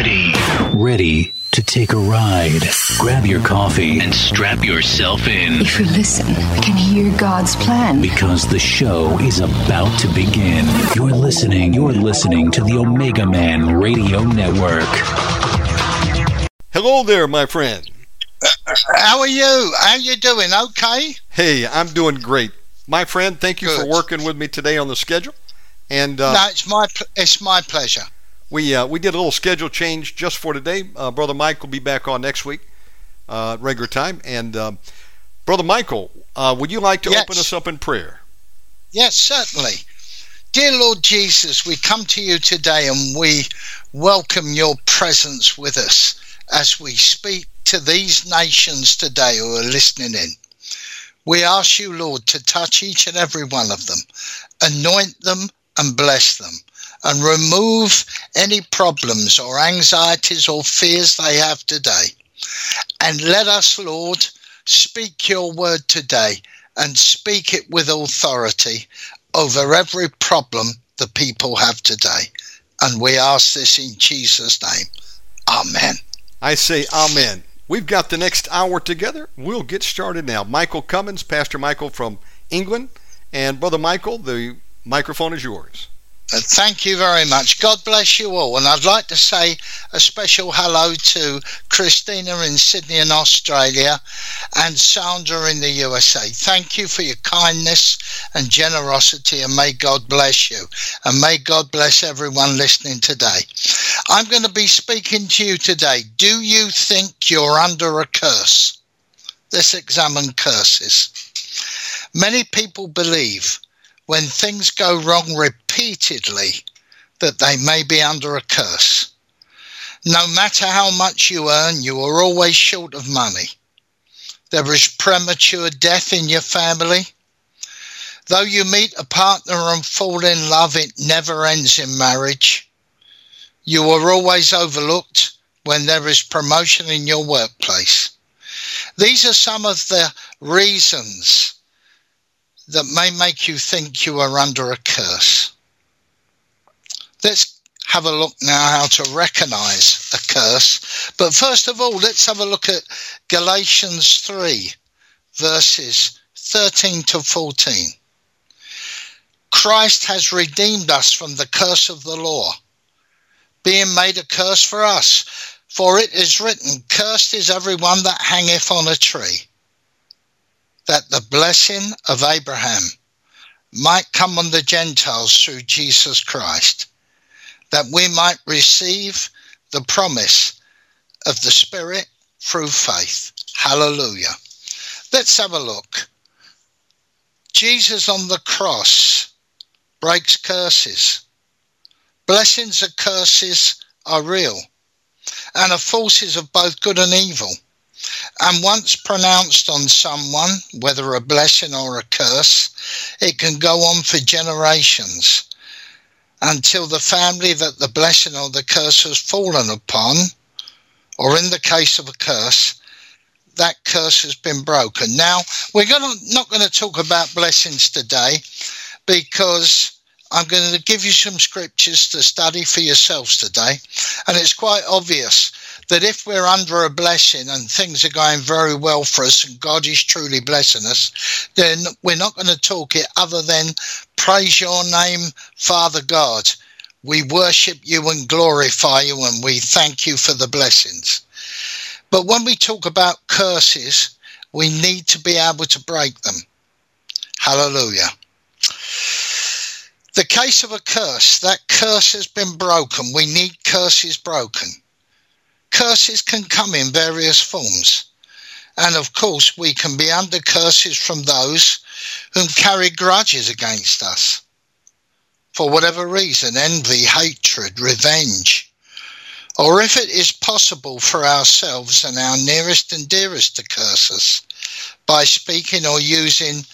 ready. Ready to take a ride. Grab your coffee and strap yourself in. If you listen, we can hear God's plan. Because the show is about to begin. You're listening, you're listening to the Omega Man Radio Network. Hello there, my friend. How are you? How you doing? Okay? Hey, I'm doing great. My friend, thank you Good. for working with me today on the schedule. And uh, no, it's my it's my pleasure. We uh, we did a little schedule change just for today. Uh, Brother Mike will be back on next week, uh, regular time. And um, Brother Michael, uh, would you like to Yes. open us up in prayer? Yes, certainly. Dear Lord Jesus, we come to you today and we welcome your presence with us as we speak to these nations today who are listening in. We ask you, Lord, to touch each and every one of them, anoint them and bless them, and remove any problems or anxieties or fears they have today. And let us, Lord, speak your word today and speak it with authority over every problem the people have today. And we ask this in Jesus' name. Amen. I say Amen. We've got the next hour together. We'll get started now. Michael Cummins, Pastor Michael from England, and Brother Michael, the microphone is yours. Thank you very much. God bless you all. And I'd like to say a special hello to Christina in Sydney in Australia and Sandra in the USA. Thank you for your kindness and generosity, and may God bless you. And may God bless everyone listening today. I'm going to be speaking to you today. Do you think you're under a curse? Let's examine curses. Many people believe when things go wrong repeatedly that they may be under a curse. No matter how much you earn, you are always short of money. There is premature death in your family. Though you meet a partner and fall in love, it never ends in marriage. You are always overlooked when there is promotion in your workplace. These are some of the reasons that may make you think you are under a curse. Let's have a look now how to recognize a curse. But first of all, let's have a look at Galatians 3, verses 13 to 14. Christ has redeemed us from the curse of the law, being made a curse for us. For it is written, Cursed is everyone that hangeth on a tree that the blessing of Abraham might come on the Gentiles through Jesus Christ, that we might receive the promise of the Spirit through faith. Hallelujah. Let's have a look. Jesus on the cross breaks curses. Blessings and curses are real and are forces of both good and evil and once pronounced on someone, whether a blessing or a curse, it can go on for generations until the family that the blessing or the curse has fallen upon, or in the case of a curse, that curse has been broken. Now, we're gonna, not going to talk about blessings today because I'm going to give you some scriptures to study for yourselves today. And it's quite obvious that if we're under a blessing and things are going very well for us and God is truly blessing us, then we're not going to talk it other than praise your name, Father God. We worship you and glorify you and we thank you for the blessings. But when we talk about curses, we need to be able to break them. Hallelujah. The case of a curse, that curse has been broken. We need curses broken. Curses can come in various forms. And of course, we can be under curses from those who carry grudges against us for whatever reason envy, hatred, revenge. Or if it is possible for ourselves and our nearest and dearest to curse us by speaking or using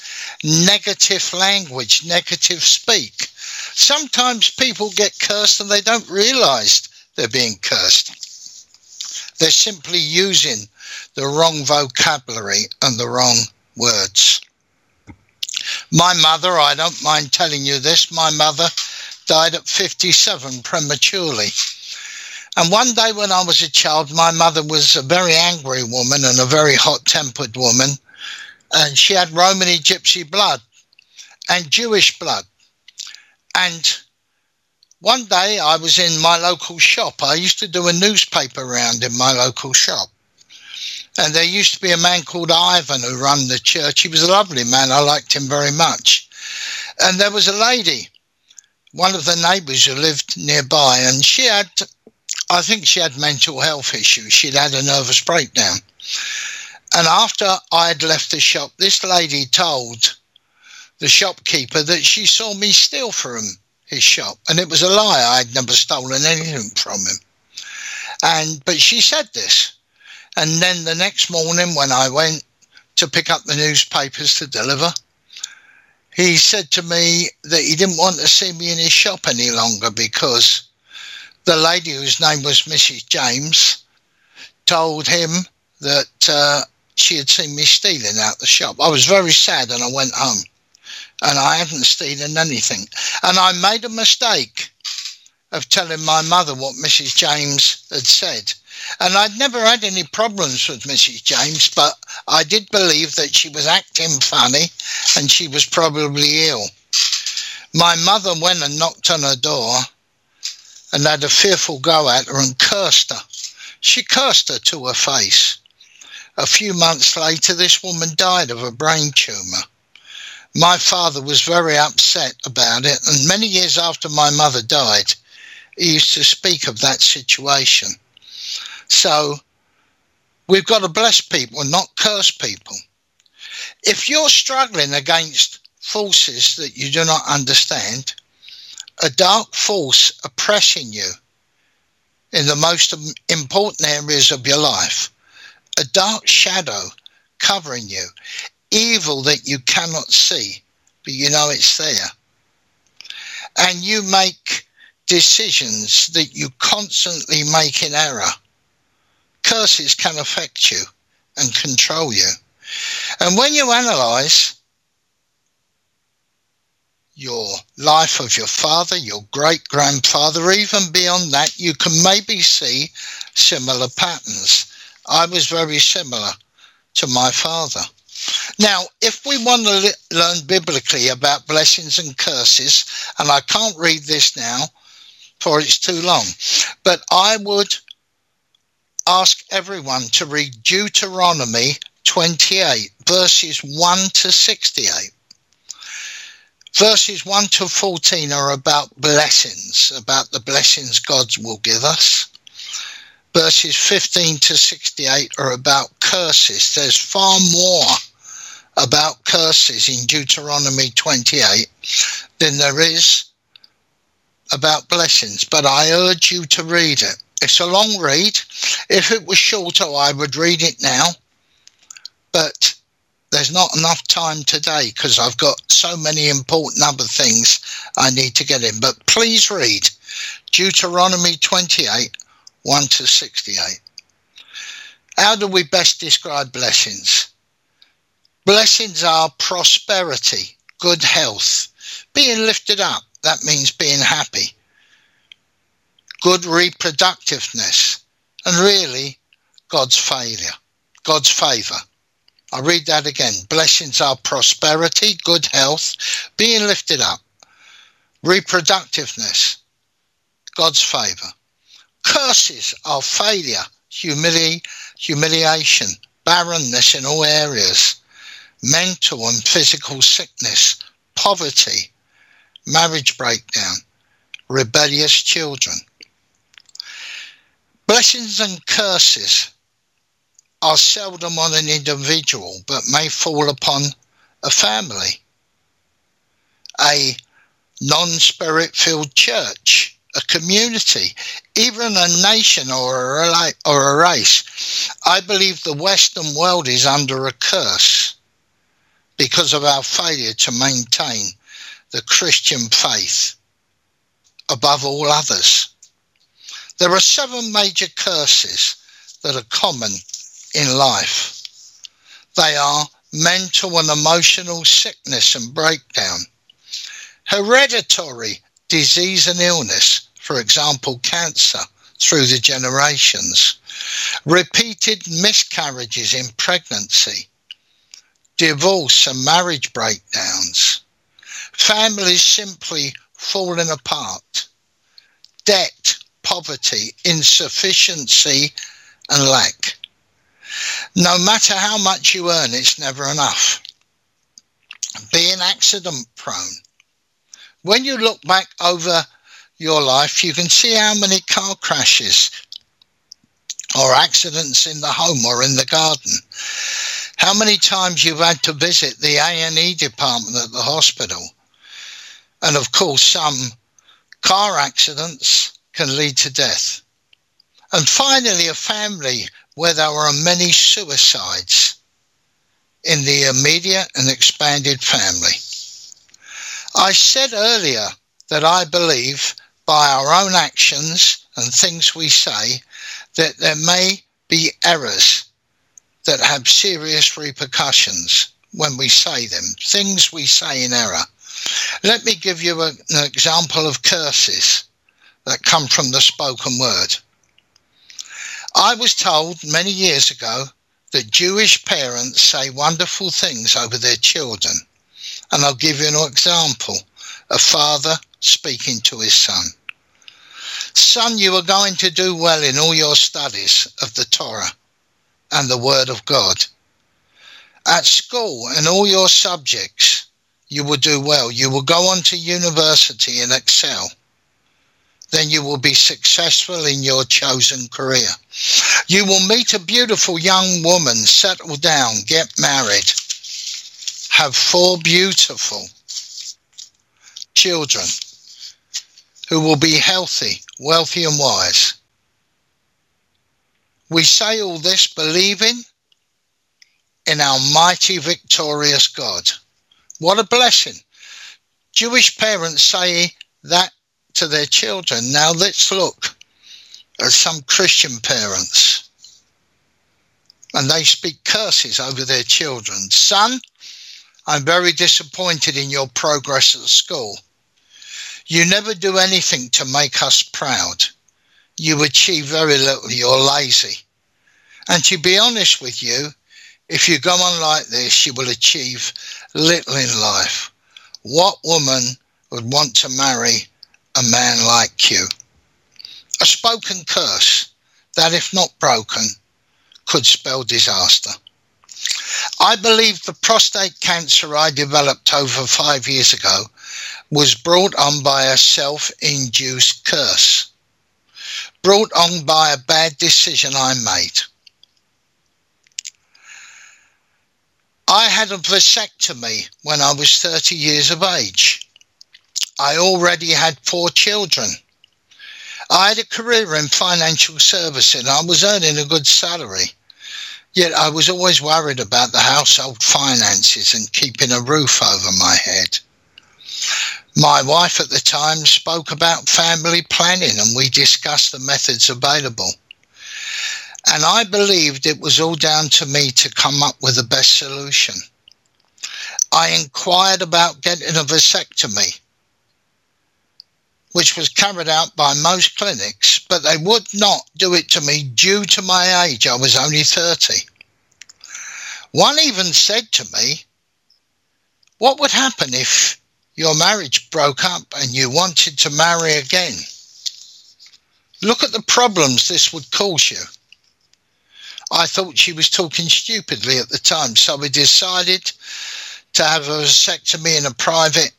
negative language, negative speak. Sometimes people get cursed and they don't realize they're being cursed. They're simply using the wrong vocabulary and the wrong words. My mother, I don't mind telling you this, my mother died at 57 prematurely. And one day when I was a child, my mother was a very angry woman and a very hot tempered woman. And she had Romany gypsy blood and Jewish blood. And one day I was in my local shop. I used to do a newspaper round in my local shop. And there used to be a man called Ivan who ran the church. He was a lovely man. I liked him very much. And there was a lady, one of the neighbours who lived nearby, and she had, I think she had mental health issues. She'd had a nervous breakdown. And after I had left the shop, this lady told the shopkeeper that she saw me steal from his shop. And it was a lie. I'd never stolen anything from him. And but she said this. And then the next morning when I went to pick up the newspapers to deliver, he said to me that he didn't want to see me in his shop any longer because the lady whose name was Mrs. James told him that uh, she had seen me stealing out the shop. I was very sad and I went home and I hadn't stolen anything. And I made a mistake of telling my mother what Mrs. James had said. And I'd never had any problems with Mrs. James, but I did believe that she was acting funny and she was probably ill. My mother went and knocked on her door and had a fearful go at her and cursed her. She cursed her to her face. A few months later, this woman died of a brain tumour my father was very upset about it. And many years after my mother died, he used to speak of that situation. So we've got to bless people, not curse people. If you're struggling against forces that you do not understand, a dark force oppressing you in the most important areas of your life, a dark shadow covering you, evil that you cannot see, but you know it's there. And you make decisions that you constantly make in error. Curses can affect you and control you. And when you analyze your life of your father, your great grandfather, even beyond that, you can maybe see similar patterns. I was very similar to my father. Now, if we want to le- learn biblically about blessings and curses, and I can't read this now for it's too long, but I would ask everyone to read Deuteronomy 28, verses 1 to 68. Verses 1 to 14 are about blessings, about the blessings God will give us. Verses 15 to 68 are about curses. There's far more about curses in Deuteronomy 28 than there is about blessings, but I urge you to read it. It's a long read. If it was shorter, I would read it now, but there's not enough time today because I've got so many important other things I need to get in. But please read Deuteronomy 28 1 to 68. How do we best describe blessings? Blessings are prosperity, good health, being lifted up. That means being happy. Good reproductiveness. And really, God's failure, God's favor. I read that again. Blessings are prosperity, good health, being lifted up, reproductiveness, God's favor. Curses are failure, humili- humiliation, barrenness in all areas, mental and physical sickness, poverty, marriage breakdown, rebellious children. Blessings and curses are seldom on an individual, but may fall upon a family, a non spirit filled church, a community, even a nation or a, or a race. I believe the Western world is under a curse because of our failure to maintain the Christian faith above all others. There are seven major curses that are common in life. They are mental and emotional sickness and breakdown, hereditary disease and illness, for example, cancer, through the generations, repeated miscarriages in pregnancy, divorce and marriage breakdowns, families simply falling apart, debt, poverty, insufficiency, and lack. No matter how much you earn, it's never enough. Being accident prone. When you look back over your life, you can see how many car crashes or accidents in the home or in the garden. How many times you've had to visit the A&E department at the hospital. And of course, some car accidents can lead to death. And finally, a family where there are many suicides in the immediate and expanded family. I said earlier that I believe by our own actions and things we say that there may be errors that have serious repercussions when we say them, things we say in error. Let me give you a, an example of curses that come from the spoken word. I was told many years ago that Jewish parents say wonderful things over their children. And I'll give you an example a father speaking to his son. Son, you are going to do well in all your studies of the Torah and the Word of God. At school and all your subjects, you will do well. You will go on to university and excel. Then you will be successful in your chosen career. You will meet a beautiful young woman, settle down, get married, have four beautiful children who will be healthy, wealthy, and wise. We say all this believing in our mighty, victorious God. What a blessing. Jewish parents say that to their children. Now let's look at some Christian parents. And they speak curses over their children. Son, I'm very disappointed in your progress at school. You never do anything to make us proud you achieve very little. You're lazy. And to be honest with you, if you go on like this, you will achieve little in life. What woman would want to marry a man like you? A spoken curse that, if not broken, could spell disaster. I believe the prostate cancer I developed over five years ago was brought on by a self induced curse brought on by a bad decision I made. I had a vasectomy when I was 30 years of age. I already had four children. I had a career in financial services. And I was earning a good salary. Yet I was always worried about the household finances and keeping a roof over my head. My wife at the time spoke about family planning and we discussed the methods available. And I believed it was all down to me to come up with the best solution. I inquired about getting a vasectomy, which was carried out by most clinics, but they would not do it to me due to my age. I was only 30. One even said to me, What would happen if your marriage broke up and you wanted to marry again. Look at the problems this would cause you. I thought she was talking stupidly at the time, so we decided to have a vasectomy in a private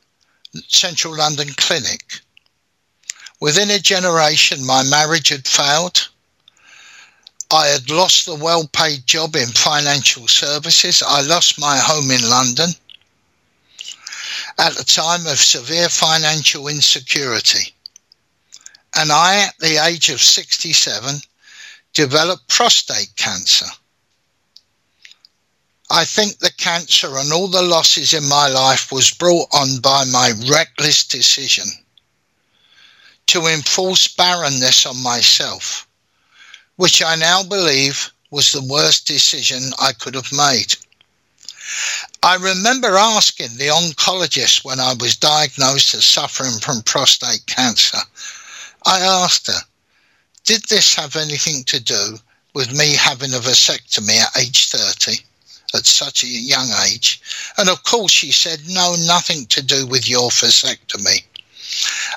central London clinic. Within a generation, my marriage had failed. I had lost the well paid job in financial services. I lost my home in London at a time of severe financial insecurity. And I, at the age of 67, developed prostate cancer. I think the cancer and all the losses in my life was brought on by my reckless decision to enforce barrenness on myself, which I now believe was the worst decision I could have made. I remember asking the oncologist when I was diagnosed as suffering from prostate cancer, I asked her, Did this have anything to do with me having a vasectomy at age 30? at such a young age. And of course, she said, No, nothing to do with your vasectomy.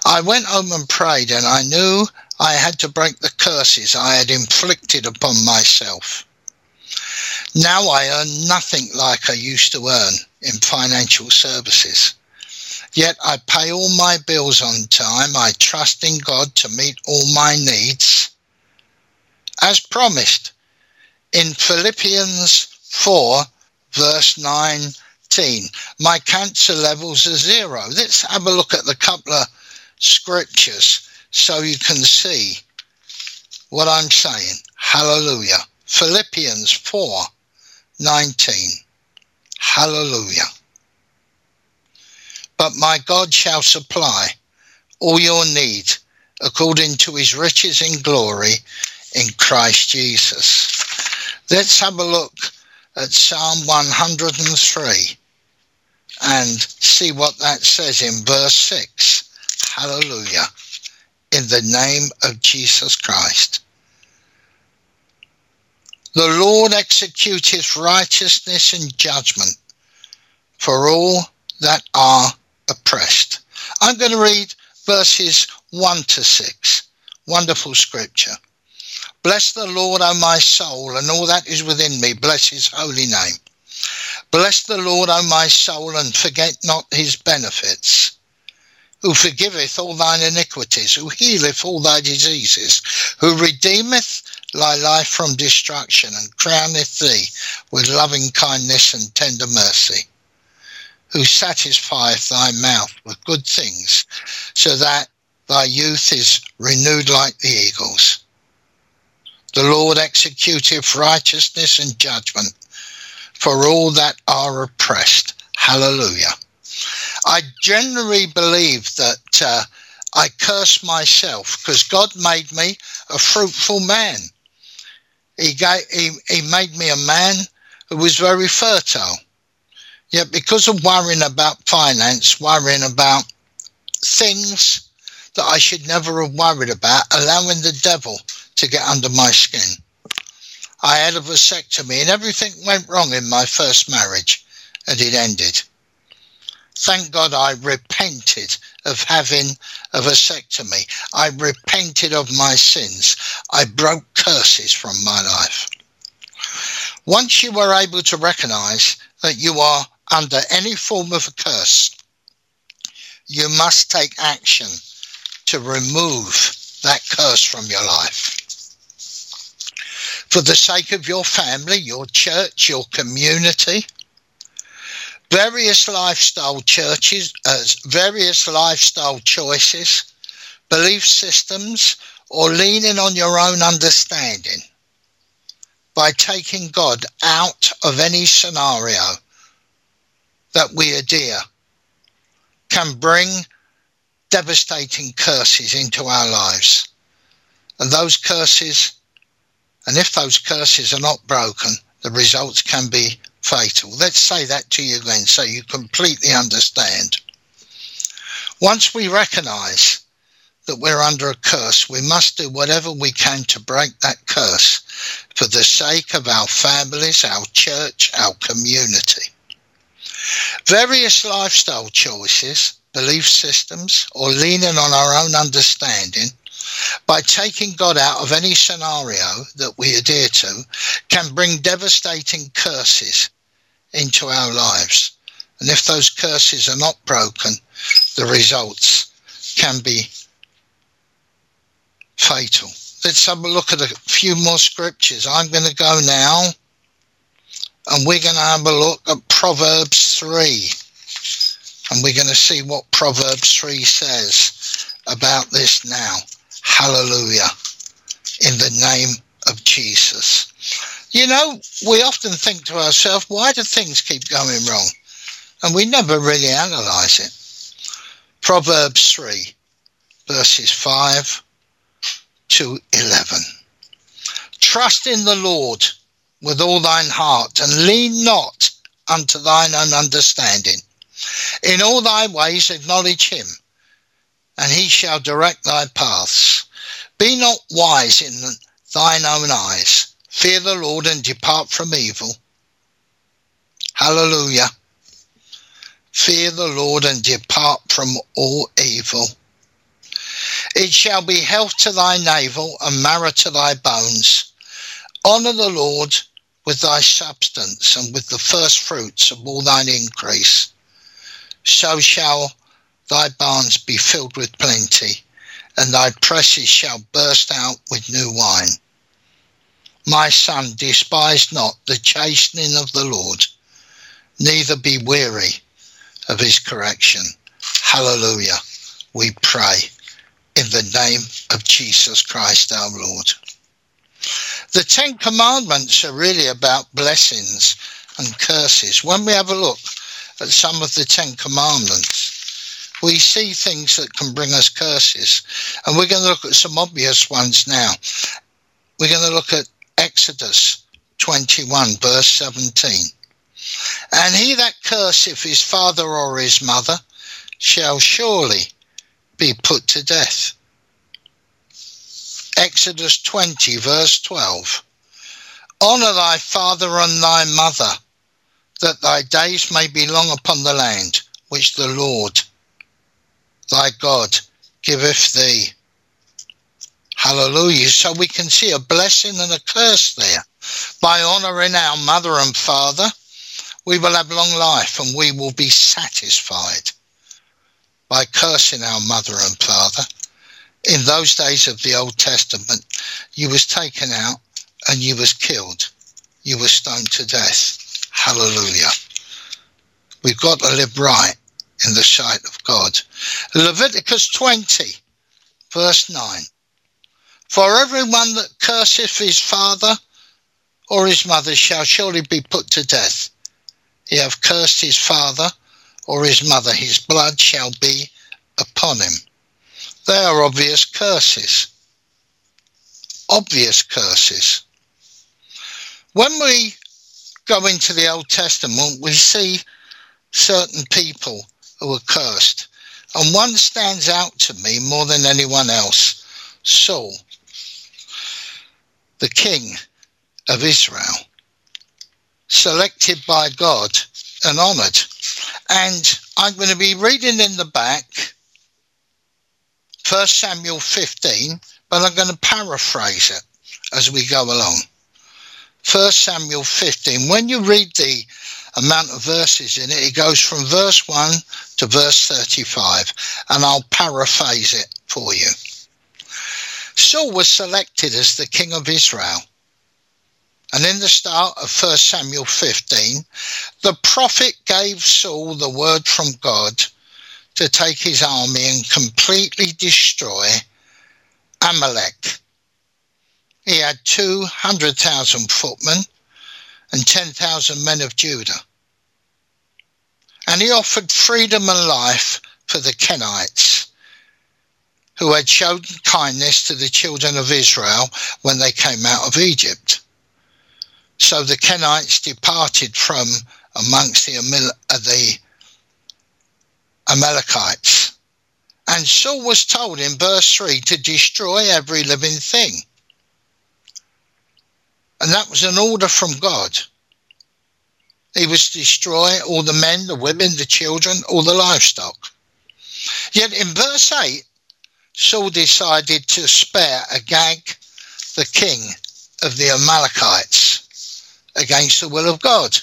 I went home and prayed, and I knew I had to break the curses I had inflicted upon myself. Now I earn nothing like I used to earn in financial services. Yet I pay all my bills on time. I trust in God to meet all my needs. As promised in Philippians 4, verse 19. My cancer levels are zero. Let's have a look at the couple of scriptures so you can see what I'm saying. Hallelujah. Philippians 4 19. Hallelujah. But my God shall supply all your need according to his riches in glory in Christ Jesus. Let's have a look at Psalm 103 and see what that says in verse 6. Hallelujah. In the name of Jesus Christ. The Lord executeth righteousness and judgment for all that are oppressed. I'm going to read verses 1 to 6. Wonderful scripture. Bless the Lord, O my soul, and all that is within me. Bless his holy name. Bless the Lord, O my soul, and forget not his benefits. Who forgiveth all thine iniquities, who healeth all thy diseases, who redeemeth thy life from destruction, and crowneth thee with loving kindness and tender mercy, who satisfieth thy mouth with good things, so that thy youth is renewed like the eagles. The Lord executeth righteousness and judgment for all that are oppressed. Hallelujah. I generally believe that uh, I curse myself because God made me a fruitful man. He, he, he made me a man who was very fertile. Yet because of worrying about finance, worrying about things that I should never have worried about, allowing the devil to get under my skin. I had a vasectomy and everything went wrong in my first marriage and it ended. Thank God I repented of having a vasectomy. I repented of my sins. I broke curses from my life. Once you are able to recognize that you are under any form of a curse, you must take action to remove that curse from your life for the sake of your family, your church, your community. Various lifestyle churches, uh, various lifestyle choices, belief systems, or leaning on your own understanding by taking God out of any scenario that we adhere can bring devastating curses into our lives. And those curses and if those curses are not broken, the results can be fatal. Let's say that to you then so you completely understand. Once we recognize that we're under a curse, we must do whatever we can to break that curse for the sake of our families, our church, our community. Various lifestyle choices, belief systems, or leaning on our own understanding by taking God out of any scenario that we adhere to can bring devastating curses into our lives. And if those curses are not broken, the results can be fatal. Let's have a look at a few more scriptures. I'm going to go now and we're going to have a look at Proverbs 3. And we're going to see what Proverbs 3 says about this now. Hallelujah. In the name of Jesus. You know, we often think to ourselves, why do things keep going wrong? And we never really analyze it. Proverbs 3, verses 5 to 11. Trust in the Lord with all thine heart and lean not unto thine own understanding. In all thy ways acknowledge him, and he shall direct thy paths. Be not wise in thine own eyes. Fear the Lord and depart from evil. Hallelujah. Fear the Lord and depart from all evil. It shall be health to thy navel and marrow to thy bones. Honour the Lord with thy substance and with the first fruits of all thine increase. So shall thy barns be filled with plenty, and thy presses shall burst out with new wine. My son, despise not the chastening of the Lord, neither be weary of his correction. Hallelujah. We pray in the name of Jesus Christ our Lord. The Ten Commandments are really about blessings and curses. When we have a look at some of the Ten Commandments, we see things that can bring us curses. And we're going to look at some obvious ones now. We're going to look at Exodus 21, verse 17. And he that curseth his father or his mother shall surely be put to death. Exodus 20, verse 12. Honour thy father and thy mother, that thy days may be long upon the land which the Lord thy God giveth thee. Hallelujah. So we can see a blessing and a curse there. By honouring our mother and father, we will have long life and we will be satisfied. By cursing our mother and father, in those days of the Old Testament, you was taken out and you was killed. You were stoned to death. Hallelujah. We've got to live right in the sight of God. Leviticus 20, verse 9. For everyone that curseth his father or his mother shall surely be put to death. He have cursed his father or his mother, his blood shall be upon him. They are obvious curses. Obvious curses. When we go into the Old Testament, we see certain people who are cursed. And one stands out to me more than anyone else Saul the king of Israel, selected by God and honored. And I'm going to be reading in the back 1 Samuel 15, but I'm going to paraphrase it as we go along. 1 Samuel 15, when you read the amount of verses in it, it goes from verse 1 to verse 35, and I'll paraphrase it for you. Saul was selected as the king of Israel. And in the start of 1 Samuel 15, the prophet gave Saul the word from God to take his army and completely destroy Amalek. He had 200,000 footmen and 10,000 men of Judah. And he offered freedom and life for the Kenites who had shown kindness to the children of Israel when they came out of Egypt. So the Kenites departed from amongst the, uh, the Amalekites. And Saul was told in verse 3 to destroy every living thing. And that was an order from God. He was to destroy all the men, the women, the children, all the livestock. Yet in verse 8, Saul decided to spare Agag, the king of the Amalekites, against the will of God,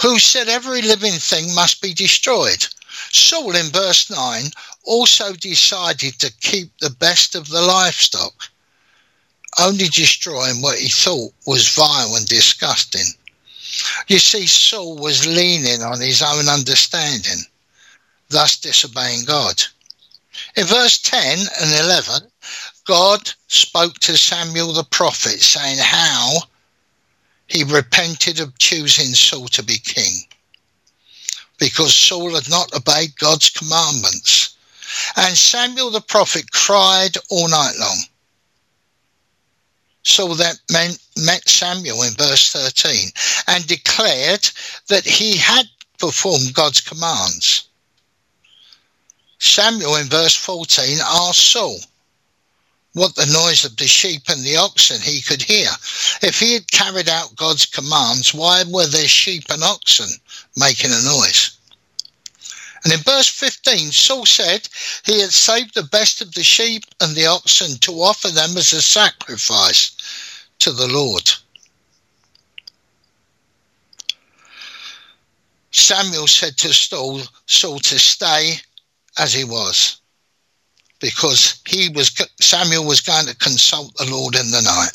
who said every living thing must be destroyed. Saul, in verse 9, also decided to keep the best of the livestock, only destroying what he thought was vile and disgusting. You see, Saul was leaning on his own understanding, thus disobeying God. In verse 10 and 11, God spoke to Samuel the prophet, saying how he repented of choosing Saul to be king because Saul had not obeyed God's commandments. And Samuel the prophet cried all night long. Saul then met Samuel in verse 13 and declared that he had performed God's commands. Samuel in verse 14 asked Saul, what the noise of the sheep and the oxen he could hear. If he had carried out God's commands, why were there sheep and oxen making a noise? And in verse 15, Saul said he had saved the best of the sheep and the oxen to offer them as a sacrifice to the Lord. Samuel said to Saul, Saul to stay as he was because he was Samuel was going to consult the Lord in the night.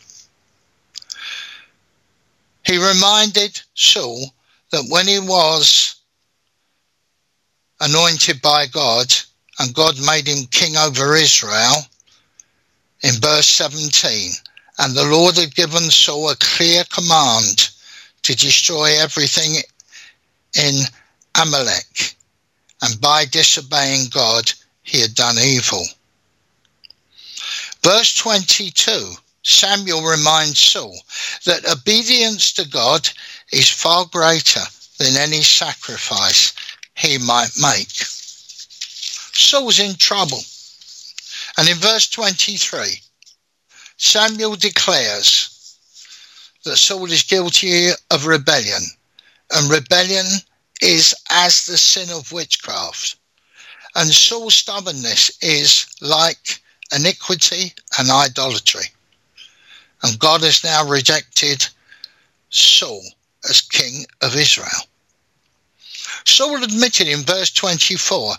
He reminded Saul that when he was anointed by God and God made him king over Israel in verse 17 and the Lord had given Saul a clear command to destroy everything in Amalek and by disobeying God he had done evil. Verse 22 Samuel reminds Saul that obedience to God is far greater than any sacrifice he might make. Saul's in trouble. And in verse 23, Samuel declares that Saul is guilty of rebellion, and rebellion is as the sin of witchcraft. And Saul's stubbornness is like iniquity and idolatry. And God has now rejected Saul as king of Israel. Saul admitted in verse 24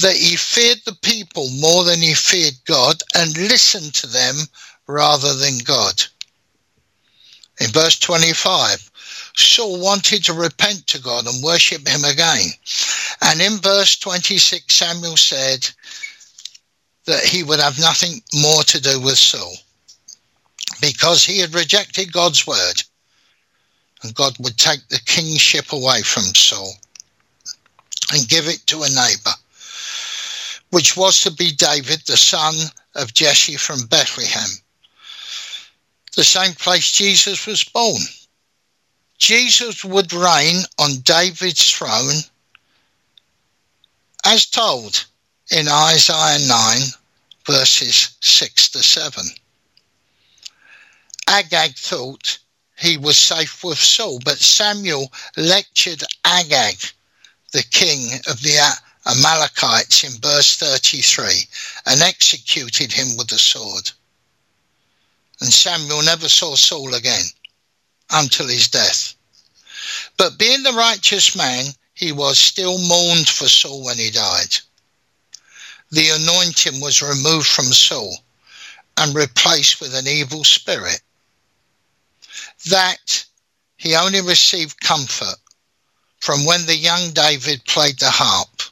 that he feared the people more than he feared God and listened to them rather than God. In verse 25, Saul wanted to repent to God and worship him again. And in verse 26, Samuel said that he would have nothing more to do with Saul because he had rejected God's word and God would take the kingship away from Saul and give it to a neighbor, which was to be David, the son of Jesse from Bethlehem, the same place Jesus was born. Jesus would reign on David's throne as told in Isaiah 9, verses 6 to 7. Agag thought he was safe with Saul, but Samuel lectured Agag the king of the Amalekites in verse 33 and executed him with the sword. And Samuel never saw Saul again until his death. But being the righteous man, he was still mourned for Saul when he died. The anointing was removed from Saul and replaced with an evil spirit. That he only received comfort from when the young David played the harp,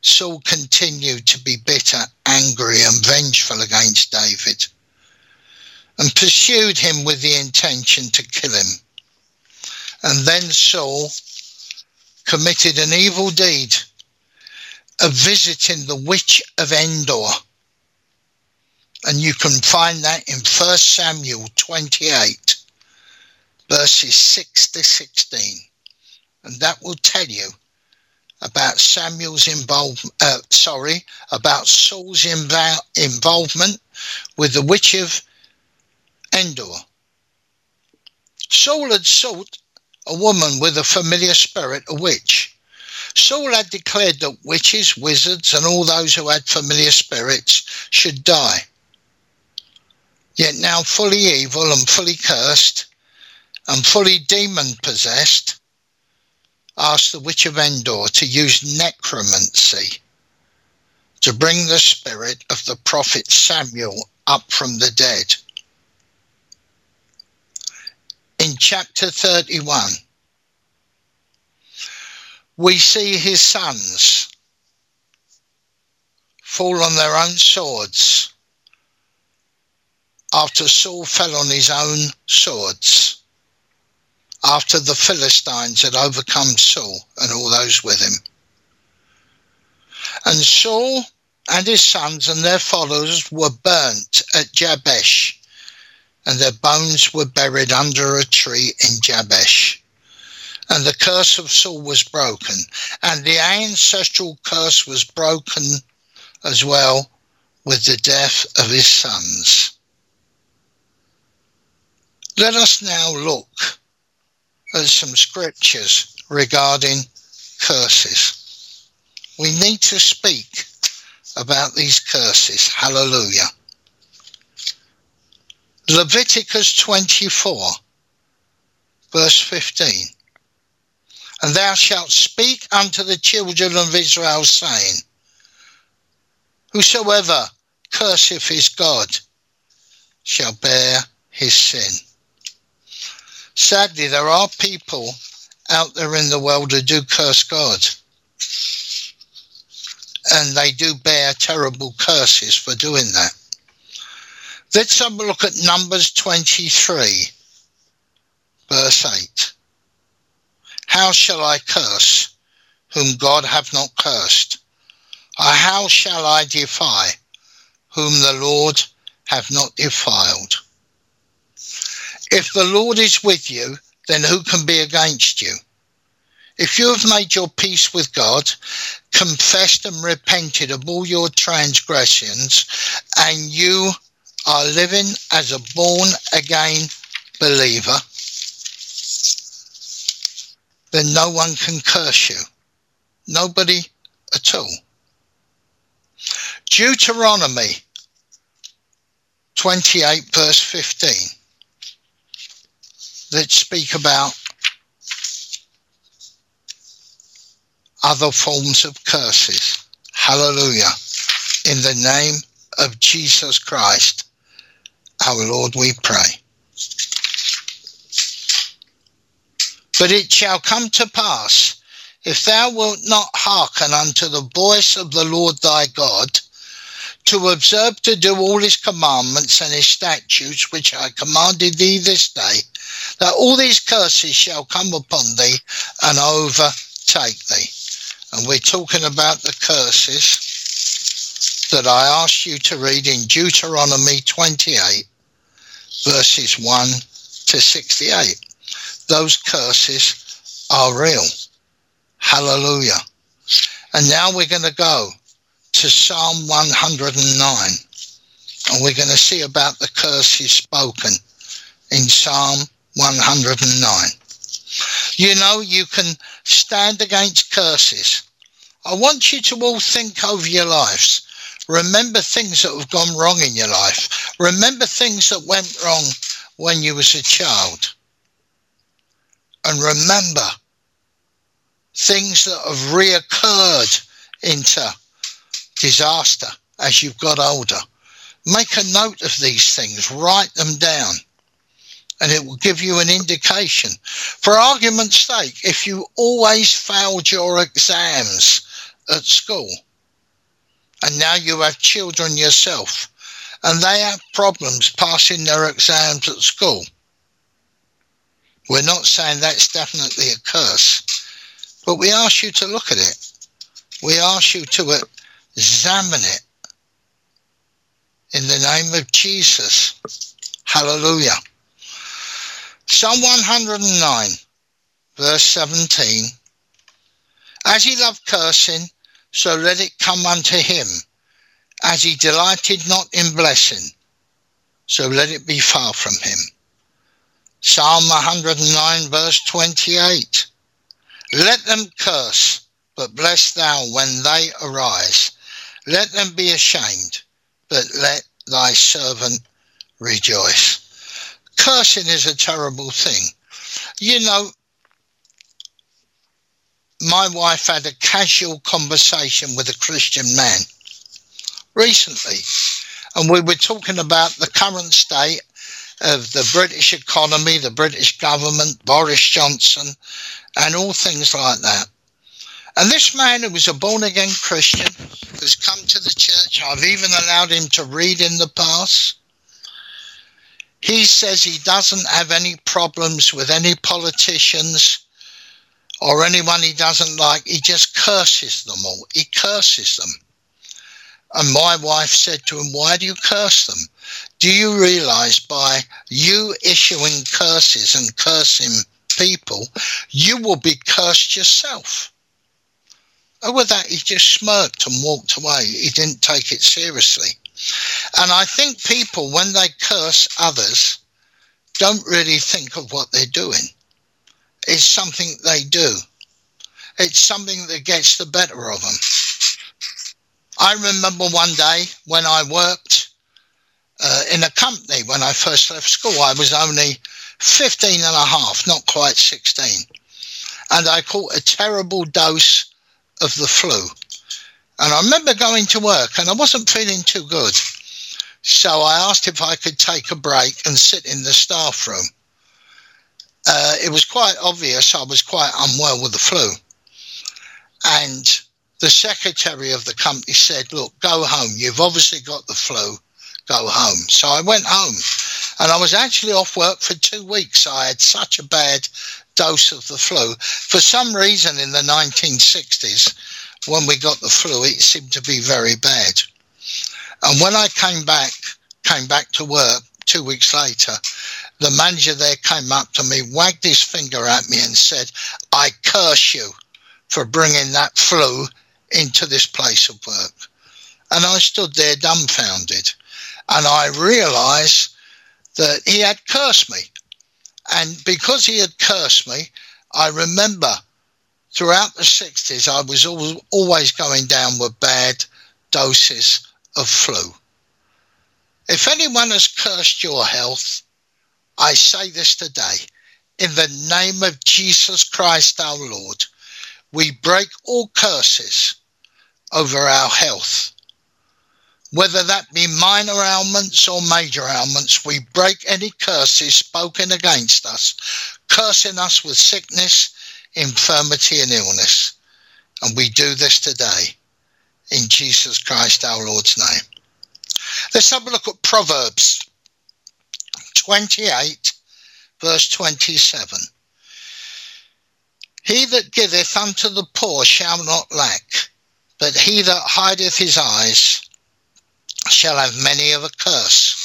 Saul continued to be bitter, angry, and vengeful against David and pursued him with the intention to kill him. And then Saul committed an evil deed of visiting the witch of Endor. And you can find that in 1 Samuel 28, verses 6 to 16 and that will tell you about Samuel's involvement, uh, sorry, about Saul's inv- involvement with the witch of Endor. Saul had sought a woman with a familiar spirit, a witch. Saul had declared that witches, wizards, and all those who had familiar spirits should die. Yet now, fully evil and fully cursed and fully demon possessed, asked the Witch of Endor to use necromancy to bring the spirit of the prophet Samuel up from the dead. In chapter 31, we see his sons fall on their own swords after Saul fell on his own swords after the Philistines had overcome Saul and all those with him. And Saul and his sons and their followers were burnt at Jabesh, and their bones were buried under a tree in Jabesh. And the curse of Saul was broken, and the ancestral curse was broken as well with the death of his sons. Let us now look at some scriptures regarding curses. We need to speak about these curses. Hallelujah. Leviticus 24, verse 15. And thou shalt speak unto the children of Israel, saying, Whosoever curseth his God shall bear his sin. Sadly, there are people out there in the world who do curse God. And they do bear terrible curses for doing that. Let's have a look at Numbers 23, verse 8. How shall I curse whom God hath not cursed? Or how shall I defy whom the Lord hath not defiled? If the Lord is with you, then who can be against you? If you have made your peace with God, confessed and repented of all your transgressions, and you are living as a born again believer, then no one can curse you. Nobody at all. Deuteronomy 28 verse 15. Let's speak about other forms of curses. Hallelujah. In the name of Jesus Christ, our Lord, we pray. But it shall come to pass, if thou wilt not hearken unto the voice of the Lord thy God, to observe to do all his commandments and his statutes which I commanded thee this day, that all these curses shall come upon thee and overtake thee. And we're talking about the curses that I asked you to read in Deuteronomy 28, verses 1 to 68. Those curses are real. Hallelujah. And now we're going to go to Psalm 109. And we're going to see about the curses spoken in Psalm 109. You know, you can stand against curses. I want you to all think over your lives. Remember things that have gone wrong in your life. Remember things that went wrong when you was a child. And remember things that have reoccurred into disaster as you've got older. Make a note of these things, write them down, and it will give you an indication. For argument's sake, if you always failed your exams at school, and now you have children yourself, and they have problems passing their exams at school, we're not saying that's definitely a curse, but we ask you to look at it. We ask you to examine it in the name of Jesus. Hallelujah. Psalm 109, verse 17. As he loved cursing, so let it come unto him. As he delighted not in blessing, so let it be far from him. Psalm 109, verse 28. Let them curse, but bless thou when they arise. Let them be ashamed, but let thy servant rejoice. Cursing is a terrible thing. You know, my wife had a casual conversation with a Christian man recently, and we were talking about the current state of the British economy, the British government, Boris Johnson, and all things like that. And this man who was a born again Christian has come to the church. I've even allowed him to read in the past. He says he doesn't have any problems with any politicians or anyone he doesn't like. He just curses them all. He curses them. And my wife said to him, Why do you curse them? Do you realize by you issuing curses and cursing people, you will be cursed yourself? Oh, and with that, he just smirked and walked away. He didn't take it seriously. And I think people, when they curse others, don't really think of what they're doing. It's something they do. It's something that gets the better of them. I remember one day when I worked uh, in a company when I first left school. I was only 15 and a half, not quite 16. And I caught a terrible dose of the flu. And I remember going to work and I wasn't feeling too good. So I asked if I could take a break and sit in the staff room. Uh, it was quite obvious I was quite unwell with the flu. And the secretary of the company said, Look, go home. You've obviously got the flu. Go home. So I went home and I was actually off work for two weeks. I had such a bad dose of the flu. For some reason in the 1960s, when we got the flu, it seemed to be very bad. And when I came back, came back to work two weeks later, the manager there came up to me, wagged his finger at me, and said, I curse you for bringing that flu into this place of work. And I stood there dumbfounded. And I realized that he had cursed me. And because he had cursed me, I remember throughout the 60s, I was always going down with bad doses of flu. If anyone has cursed your health, I say this today. In the name of Jesus Christ our Lord, we break all curses over our health. Whether that be minor ailments or major ailments, we break any curses spoken against us, cursing us with sickness, infirmity, and illness. And we do this today in Jesus Christ our Lord's name. Let's have a look at Proverbs 28, verse 27. He that giveth unto the poor shall not lack, but he that hideth his eyes shall have many of a curse.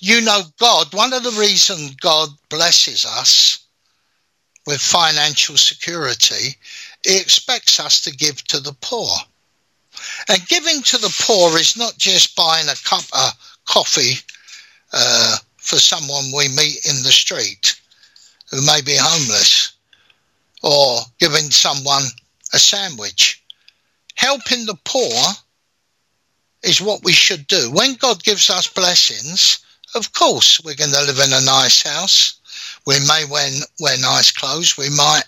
You know, God, one of the reasons God blesses us with financial security, He expects us to give to the poor. And giving to the poor is not just buying a cup of coffee uh, for someone we meet in the street who may be homeless or giving someone a sandwich. Helping the poor is what we should do. When God gives us blessings, of course, we're going to live in a nice house. We may wear, wear nice clothes. We might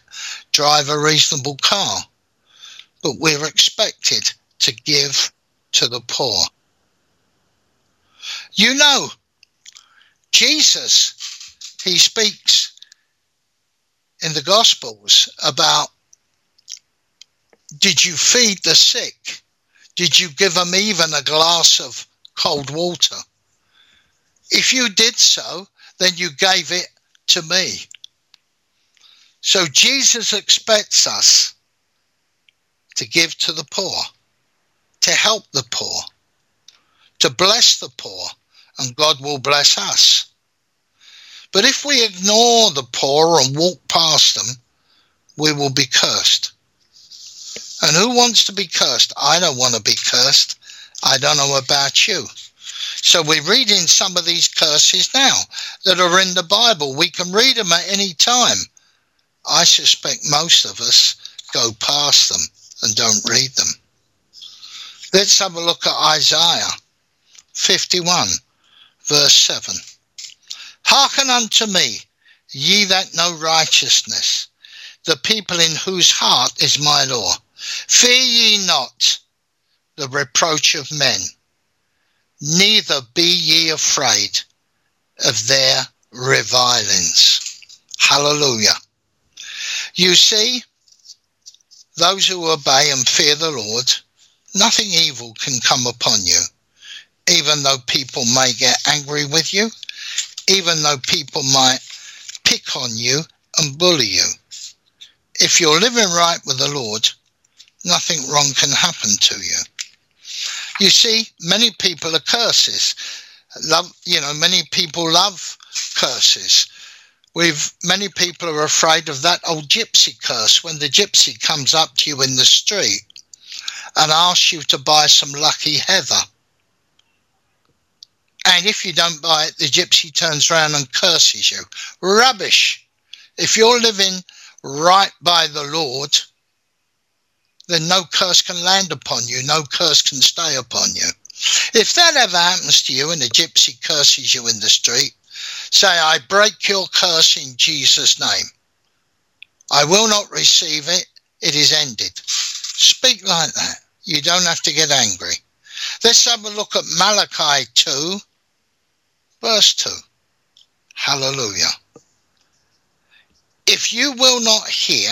drive a reasonable car. But we're expected to give to the poor. You know, Jesus, he speaks in the Gospels about did you feed the sick? Did you give them even a glass of cold water? If you did so, then you gave it to me. So Jesus expects us to give to the poor, to help the poor, to bless the poor, and God will bless us. But if we ignore the poor and walk past them, we will be cursed. And who wants to be cursed? I don't want to be cursed. I don't know about you. So we're reading some of these curses now that are in the Bible. We can read them at any time. I suspect most of us go past them and don't read them. Let's have a look at Isaiah 51, verse 7. Hearken unto me, ye that know righteousness, the people in whose heart is my law. Fear ye not the reproach of men, neither be ye afraid of their revilings. Hallelujah. You see, those who obey and fear the Lord, nothing evil can come upon you, even though people may get angry with you, even though people might pick on you and bully you. If you're living right with the Lord, nothing wrong can happen to you. You see, many people are curses. Love, you know, many people love curses. We've many people are afraid of that old gypsy curse when the gypsy comes up to you in the street and asks you to buy some lucky heather. And if you don't buy it, the gypsy turns around and curses you. Rubbish. If you're living right by the Lord, then no curse can land upon you, no curse can stay upon you. If that ever happens to you and a gypsy curses you in the street, say, I break your curse in Jesus' name. I will not receive it. It is ended. Speak like that. You don't have to get angry. Let's have a look at Malachi 2, verse 2. Hallelujah. If you will not hear,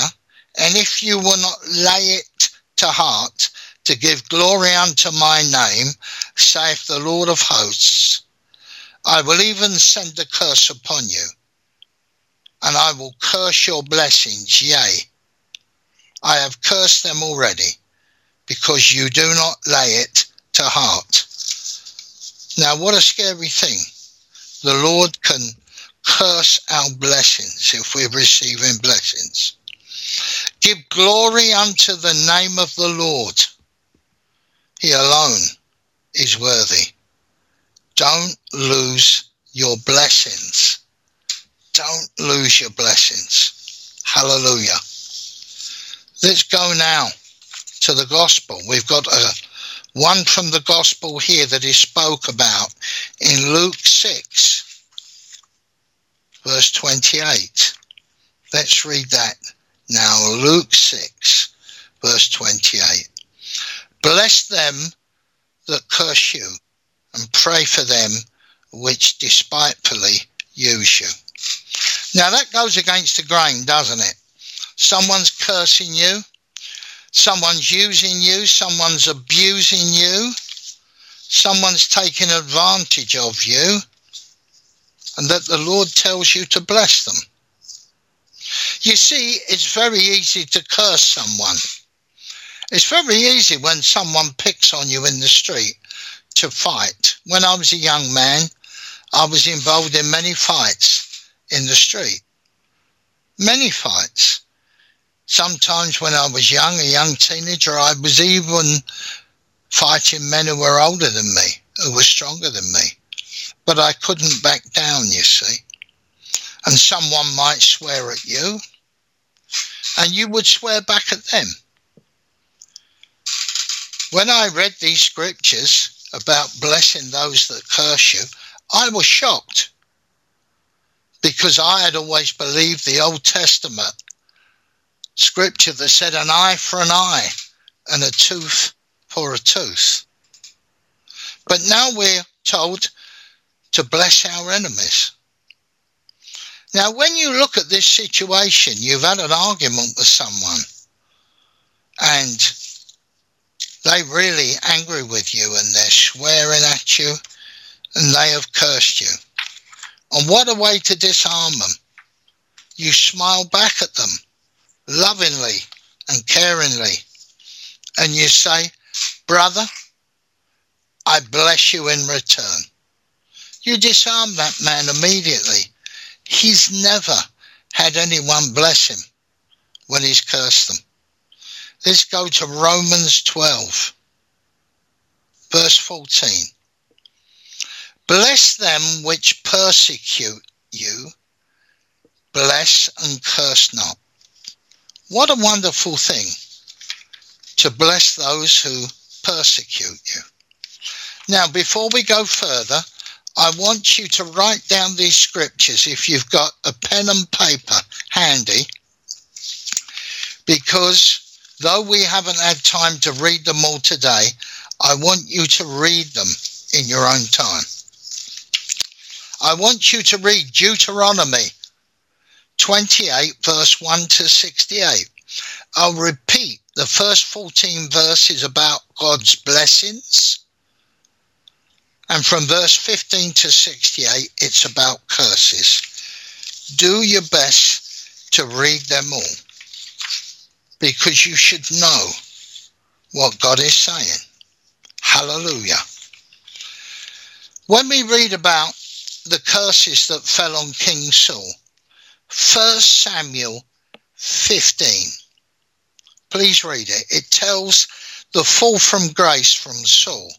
and if you will not lay it to heart, to give glory unto my name, saith the Lord of hosts, I will even send a curse upon you, and I will curse your blessings, yea, I have cursed them already, because you do not lay it to heart. Now, what a scary thing. The Lord can curse our blessings if we're receiving blessings. Give glory unto the name of the Lord. He alone is worthy. Don't lose your blessings. Don't lose your blessings. Hallelujah. Let's go now to the gospel. We've got a one from the gospel here that is spoke about in Luke 6, verse 28. Let's read that now. Luke 6, verse 28. Bless them that curse you, and pray for them which despitefully use you. Now that goes against the grain, doesn't it? Someone's cursing you, someone's using you, someone's abusing you, someone's taking advantage of you, and that the Lord tells you to bless them. You see, it's very easy to curse someone. It's very easy when someone picks on you in the street to fight. When I was a young man, I was involved in many fights in the street. Many fights. Sometimes when I was young, a young teenager, I was even fighting men who were older than me, who were stronger than me. But I couldn't back down, you see. And someone might swear at you, and you would swear back at them. When I read these scriptures about blessing those that curse you, I was shocked because I had always believed the Old Testament scripture that said an eye for an eye and a tooth for a tooth. But now we're told to bless our enemies. Now, when you look at this situation, you've had an argument with someone and they're really angry with you and they're swearing at you and they have cursed you. And what a way to disarm them. You smile back at them lovingly and caringly and you say, Brother, I bless you in return. You disarm that man immediately. He's never had anyone bless him when he's cursed them. Let's go to Romans 12, verse 14. Bless them which persecute you, bless and curse not. What a wonderful thing to bless those who persecute you. Now, before we go further, I want you to write down these scriptures if you've got a pen and paper handy, because though we haven't had time to read them all today, I want you to read them in your own time. I want you to read Deuteronomy 28, verse 1 to 68. I'll repeat the first 14 verses about God's blessings. And from verse 15 to 68, it's about curses. Do your best to read them all because you should know what God is saying. Hallelujah. When we read about the curses that fell on King Saul, 1 Samuel 15. Please read it. It tells the fall from grace from Saul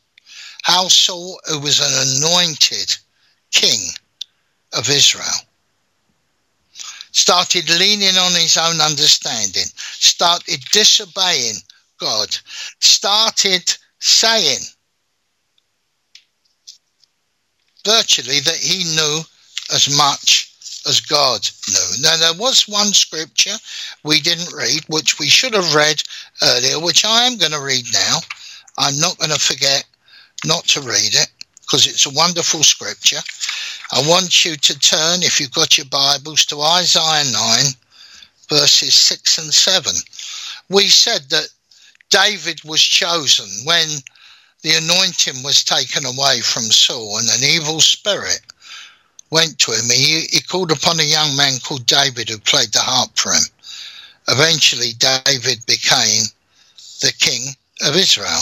how Saul, who was an anointed king of Israel, started leaning on his own understanding, started disobeying God, started saying virtually that he knew as much as God knew. Now, there was one scripture we didn't read, which we should have read earlier, which I am going to read now. I'm not going to forget not to read it because it's a wonderful scripture. I want you to turn, if you've got your Bibles, to Isaiah 9, verses 6 and 7. We said that David was chosen when the anointing was taken away from Saul and an evil spirit went to him. He, he called upon a young man called David who played the harp for him. Eventually, David became the king of Israel.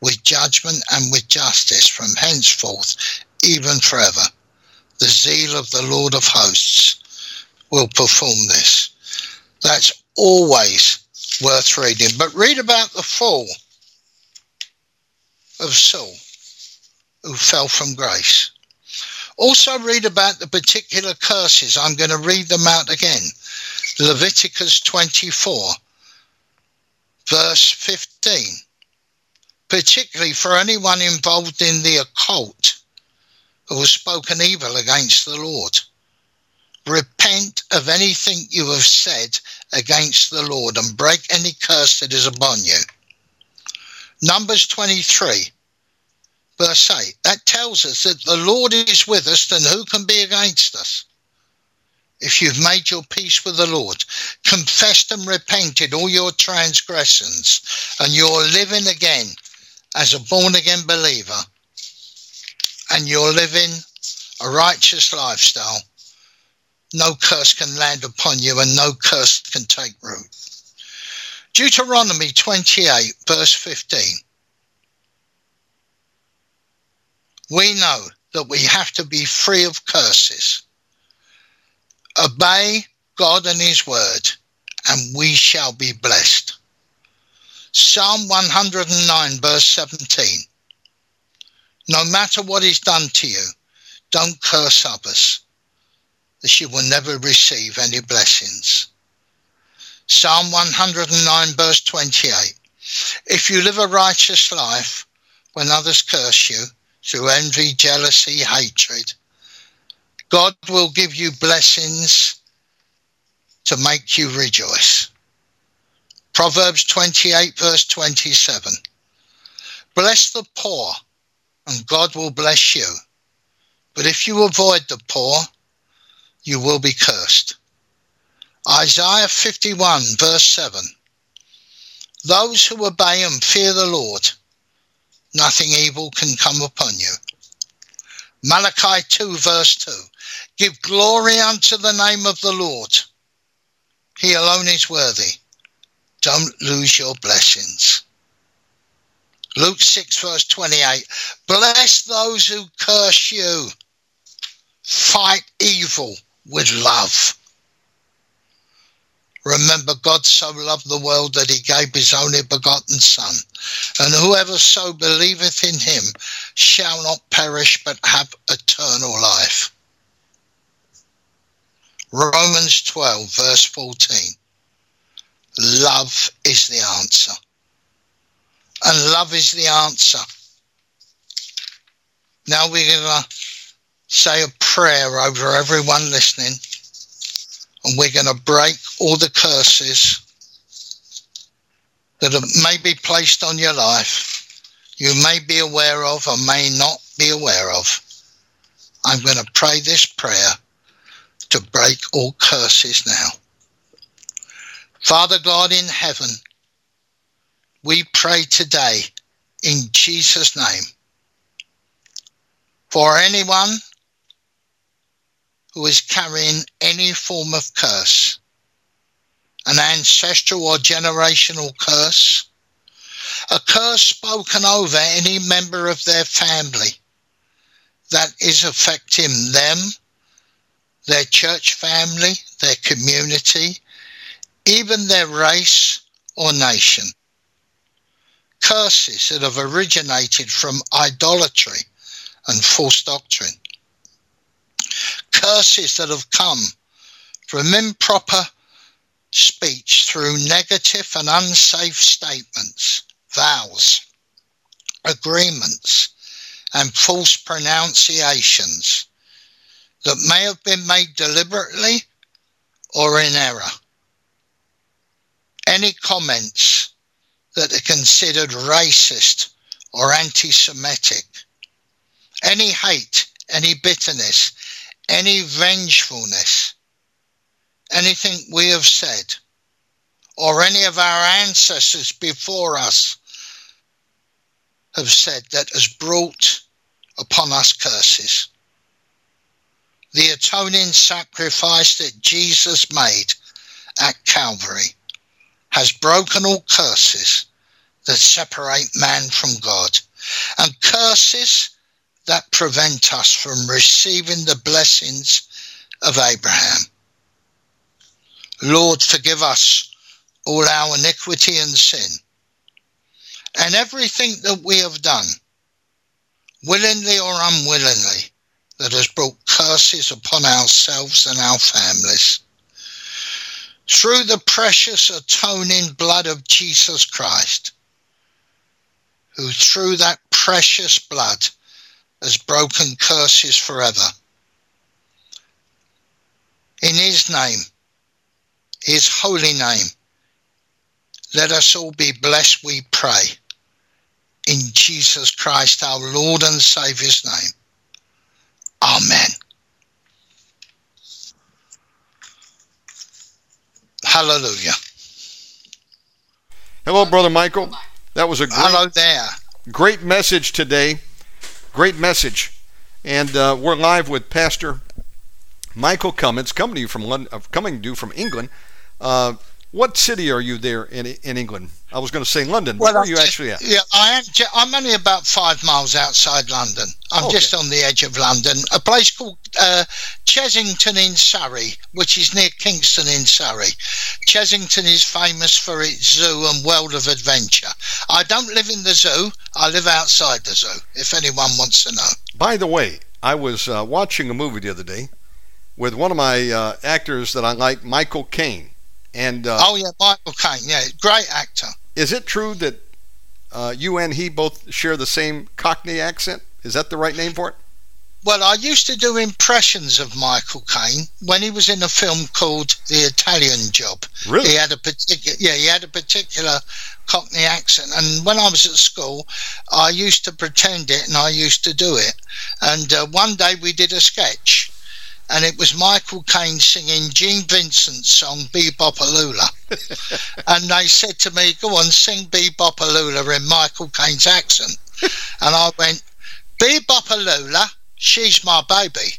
with judgment and with justice from henceforth even forever. The zeal of the Lord of hosts will perform this. That's always worth reading. But read about the fall of Saul, who fell from grace. Also, read about the particular curses. I'm going to read them out again. Leviticus 24, verse 15. Particularly for anyone involved in the occult who has spoken evil against the Lord. Repent of anything you have said against the Lord and break any curse that is upon you. Numbers 23, verse 8. That tells us that the Lord is with us, then who can be against us? If you've made your peace with the Lord, confessed and repented all your transgressions, and you're living again as a born again believer, and you're living a righteous lifestyle, no curse can land upon you and no curse can take root. Deuteronomy 28, verse 15. we know that we have to be free of curses. Obey God and His word, and we shall be blessed. Psalm 109, verse 17. No matter what is done to you, don't curse others, that you will never receive any blessings. Psalm 109, verse 28. If you live a righteous life when others curse you, through envy, jealousy, hatred. God will give you blessings to make you rejoice. Proverbs 28, verse 27. Bless the poor, and God will bless you. But if you avoid the poor, you will be cursed. Isaiah 51, verse 7. Those who obey and fear the Lord nothing evil can come upon you. Malachi 2, verse 2. Give glory unto the name of the Lord. He alone is worthy. Don't lose your blessings. Luke 6, verse 28. Bless those who curse you. Fight evil with love. Remember, God so loved the world that he gave his only begotten Son, and whoever so believeth in him shall not perish but have eternal life. Romans 12, verse 14. Love is the answer. And love is the answer. Now we're going to say a prayer over everyone listening and we're going to break all the curses that may be placed on your life, you may be aware of or may not be aware of. I'm going to pray this prayer to break all curses now. Father God in heaven, we pray today in Jesus' name. For anyone who is carrying any form of curse, an ancestral or generational curse, a curse spoken over any member of their family that is affecting them, their church family, their community, even their race or nation. Curses that have originated from idolatry and false doctrine. Curses that have come from improper speech through negative and unsafe statements, vows, agreements, and false pronunciations that may have been made deliberately or in error. Any comments that are considered racist or anti Semitic, any hate, any bitterness, any vengefulness, anything we have said, or any of our ancestors before us have said that has brought upon us curses. The atoning sacrifice that Jesus made at Calvary has broken all curses that separate man from God and curses that prevent us from receiving the blessings of Abraham. Lord, forgive us all our iniquity and sin and everything that we have done, willingly or unwillingly, that has brought curses upon ourselves and our families. Through the precious atoning blood of Jesus Christ, who through that precious blood has broken curses forever. In his name, his holy name, let us all be blessed, we pray. In Jesus Christ, our Lord and Saviour's name. Amen. Hallelujah. Hello, Brother Michael. That was a great, Hello there. great message today. Great message. And uh, we're live with Pastor Michael Cummins, coming to you from London, uh, coming to you from England. Uh, what city are you there in in England? I was going to say London. Where are you actually at? Yeah, I am. ju- I'm only about five miles outside London. I'm Okay. just on the edge of London, a place called uh, Chessington in Surrey, which is near Kingston in Surrey. Chessington is famous for its zoo and world of adventure. I don't live in the zoo. I live outside the zoo. If anyone wants to know. By the way, I was uh, watching a movie the other day with one of my uh, actors that I like, Michael Caine. And uh, oh yeah, Michael Caine. Yeah, great actor. is it true that uh, you and he both share the same Cockney accent? Is that the right name for it? Well, I used to do impressions of Michael Caine when he was in a film called The Italian Job. Really? He had a particular, yeah, he had a particular Cockney accent. And when I was at school, I used to pretend it and I used to do it. And uh, one day we did a sketch, and it was Michael Caine singing Gene Vincent's song "Bebopalula," and they said to me, "Go on, sing "Bebopalula" in Michael Caine's accent," and I went, "Bebopalula, she's my baby.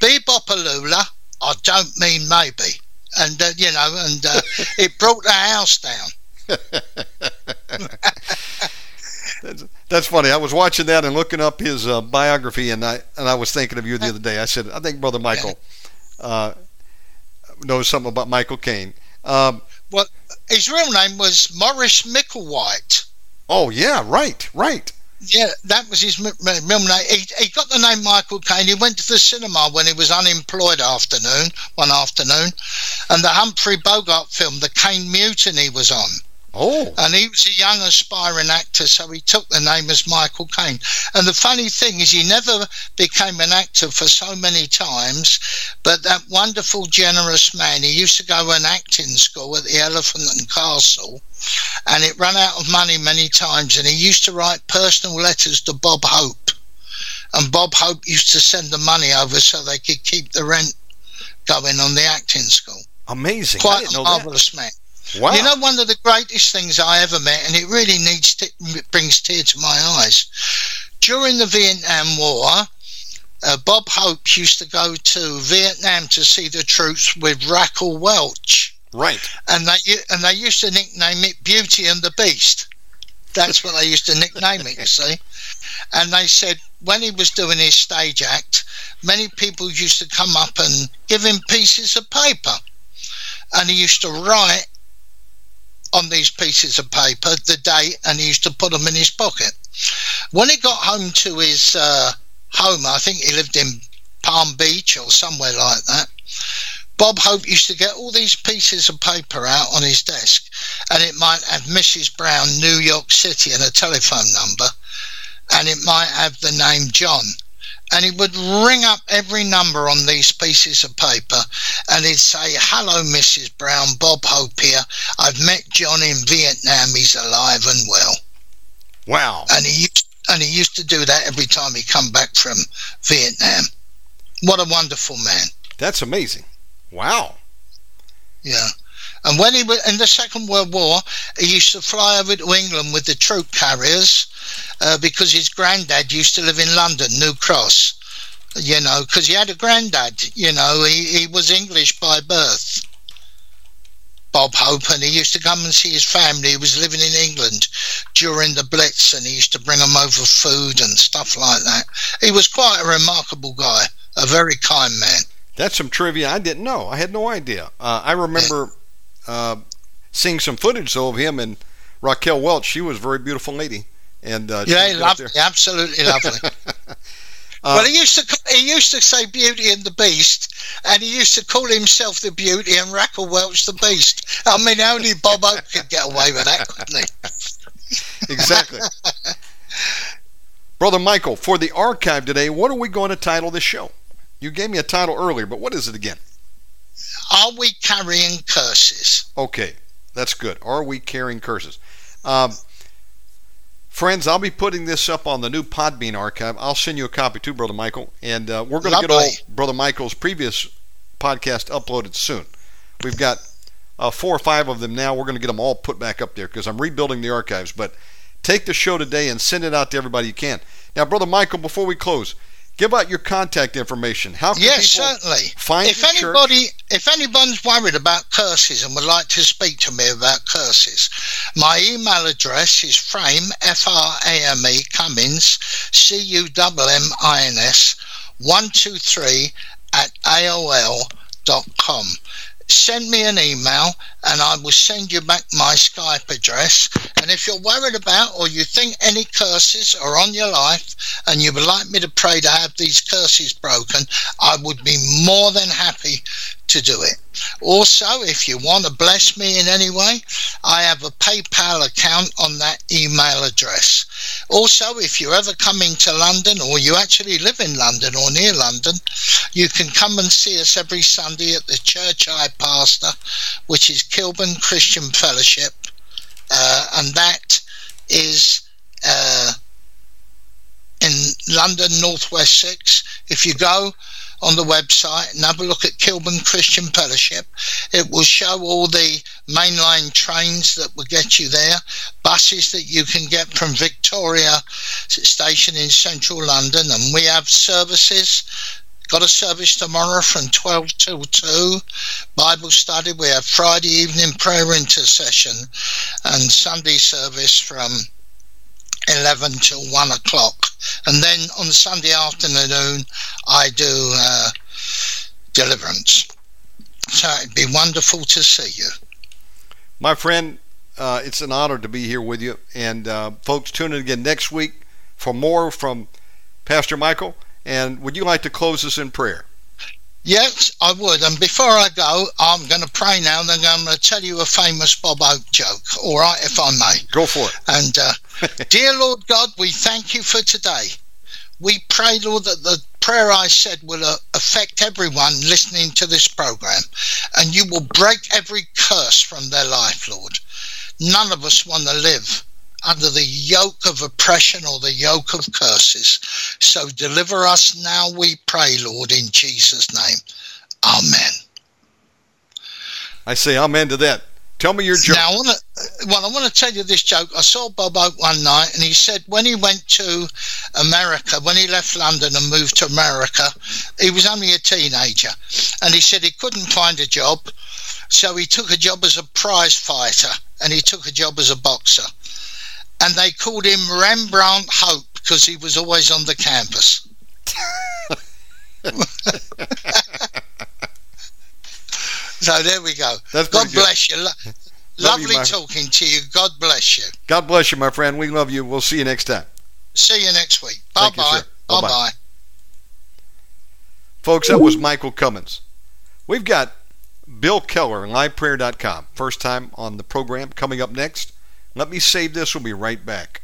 Bebopalula, I don't mean maybe." And uh, you know, and uh, it brought the house down. That's, funny. I was watching that and looking up his uh, biography, and I and I was thinking of you the other day. I said, I think Brother Michael uh, knows something about Michael Caine. Um, Well, his real name was Maurice Micklewhite. oh yeah, right, right. Yeah, that was his middle name. He, he got the name Michael Caine. He went to the cinema when he was unemployed afternoon, one afternoon, and the Humphrey Bogart film, The Caine Mutiny, was on. Oh, And he was a young aspiring actor, so he took the name as Michael Caine. And the funny thing is, he never became an actor for so many times, but that wonderful, generous man, he used to go an acting school at the Elephant and Castle, and it ran out of money many times, and he used to write personal letters to Bob Hope. And Bob Hope used to send the money over so they could keep the rent going on the acting school. amazing! Quite a know that. marvellous man. Wow. You know, one of the greatest things I ever met, and it really needs to, brings tears to my eyes. During the Vietnam War, uh, Bob Hope used to go to Vietnam to see the troops with Raquel Welch, Right. and they and they used to nickname it Beauty and the Beast. That's what they used to nickname it. You see, and they said when he was doing his stage act, many people used to come up and give him pieces of paper, and he used to write on these pieces of paper the date, and he used to put them in his pocket. When he got home to his uh, home, I think he lived in Palm Beach or somewhere like that. Bob Hope used to get all these pieces of paper out on his desk, and it might have Mrs. Brown, New York City, and a telephone number, and it might have the name John. And he would ring up every number on these pieces of paper, and he'd say, "Hello, Mrs. Brown, Bob Hope here. I've met John in Vietnam. He's alive and well." Wow. and he used, and he used to do that every time he come back from Vietnam. What a wonderful man! That's amazing. Wow. Yeah. And when he was in the Second World War, he used to fly over to England with the troop carriers uh, because his granddad used to live in London, New Cross. You know, because he had a granddad. You know, he, he was English by birth. Bob Hope, and he used to come and see his family. He was living in England during the Blitz, and he used to bring them over food and stuff like that. He was quite a remarkable guy, a very kind man. That's some trivia I didn't know. I had no idea. Uh, I remember uh, seeing some footage though of him and Raquel Welch. She was a very beautiful lady. And uh, Yeah, was he out loved, there. absolutely lovely. Uh, well, he used to he used to say Beauty and the Beast, and he used to call himself the Beauty and Raquel Welch the Beast. I mean, only Bob Hope could get away with that, couldn't he? exactly. Brother Michael, for the archive today, what are we going to title this show? You gave me a title earlier, but what is it again? Are we carrying curses? Okay, that's good. Are we carrying curses? Um, friends, I'll be putting this up on the new Podbean archive. I'll send you a copy too, Brother Michael, and uh, we're going to get all Brother Michael's previous podcast uploaded soon. We've got uh, four or five of them now. We're going to get them all put back up there because I'm rebuilding the archives. But take the show today and send it out to everybody you can. Now, Brother Michael, before we close, give out your contact information. How can Yes, people certainly. find if your church? anybody, if anyone's worried about curses and would like to speak to me about curses, my email address is frame f r a m e Cummins c u m m i n s one two three at aol dot com. Send me an email and I will send you back my Skype address. And if you're worried about or you think any curses are on your life and you would like me to pray to have these curses broken, I would be more than happy to do it. Also, if you want to bless me in any way, I have a PayPal account on that email address. Also, if you're ever coming to London or you actually live in London or near London, you can come and see us every Sunday at the church I pastor, which is Kilburn Christian Fellowship, uh, and that is uh, in London, Northwest 6. If you go on the website and have a look at Kilburn Christian Fellowship, it will show all the mainline trains that will get you there, buses that you can get from Victoria Station in central London, and we have services. Got a service tomorrow from 12 till 2, Bible study. We have Friday evening prayer intercession and Sunday service from 11 till 1 o'clock. And then on Sunday afternoon, I do uh, deliverance. So it'd be wonderful to see you. My friend, uh, it's an honor to be here with you. And uh, folks, tune in again next week for more from Pastor Michael. And would you like to close us in prayer? Yes, I would. And before I go, I'm going to pray now, and then I'm going to tell you a famous Bob Hope joke, all right, if I may. Go for it. And uh, dear Lord God, we thank you for today. We pray, Lord, that the prayer I said will uh, affect everyone listening to this program, and you will break every curse from their life, Lord. None of us want to live under the yoke of oppression or the yoke of curses. So deliver us now, we pray, Lord, in Jesus' name. Amen. I say amen to that. Tell me your joke. Now, I want to well, I want to tell you this joke. I saw Bob Hope one night, and he said when he went to America, when he left London and moved to America, he was only a teenager, and he said he couldn't find a job, so he took a job as a prize fighter, and he took a job as a boxer, and they called him Rembrandt Hope because he was always on the canvas. so there we go. That's God good. bless you. Lo- Love you, Lovely talking to you. God bless you. God bless you, my friend. We love you. We'll see you next time. See you next week. Bye bye. Bye bye. Folks, that was Michael Cummins. We've got Bill Keller, liveprayer.com. First time on the program coming up next. Let me save this. We'll be right back.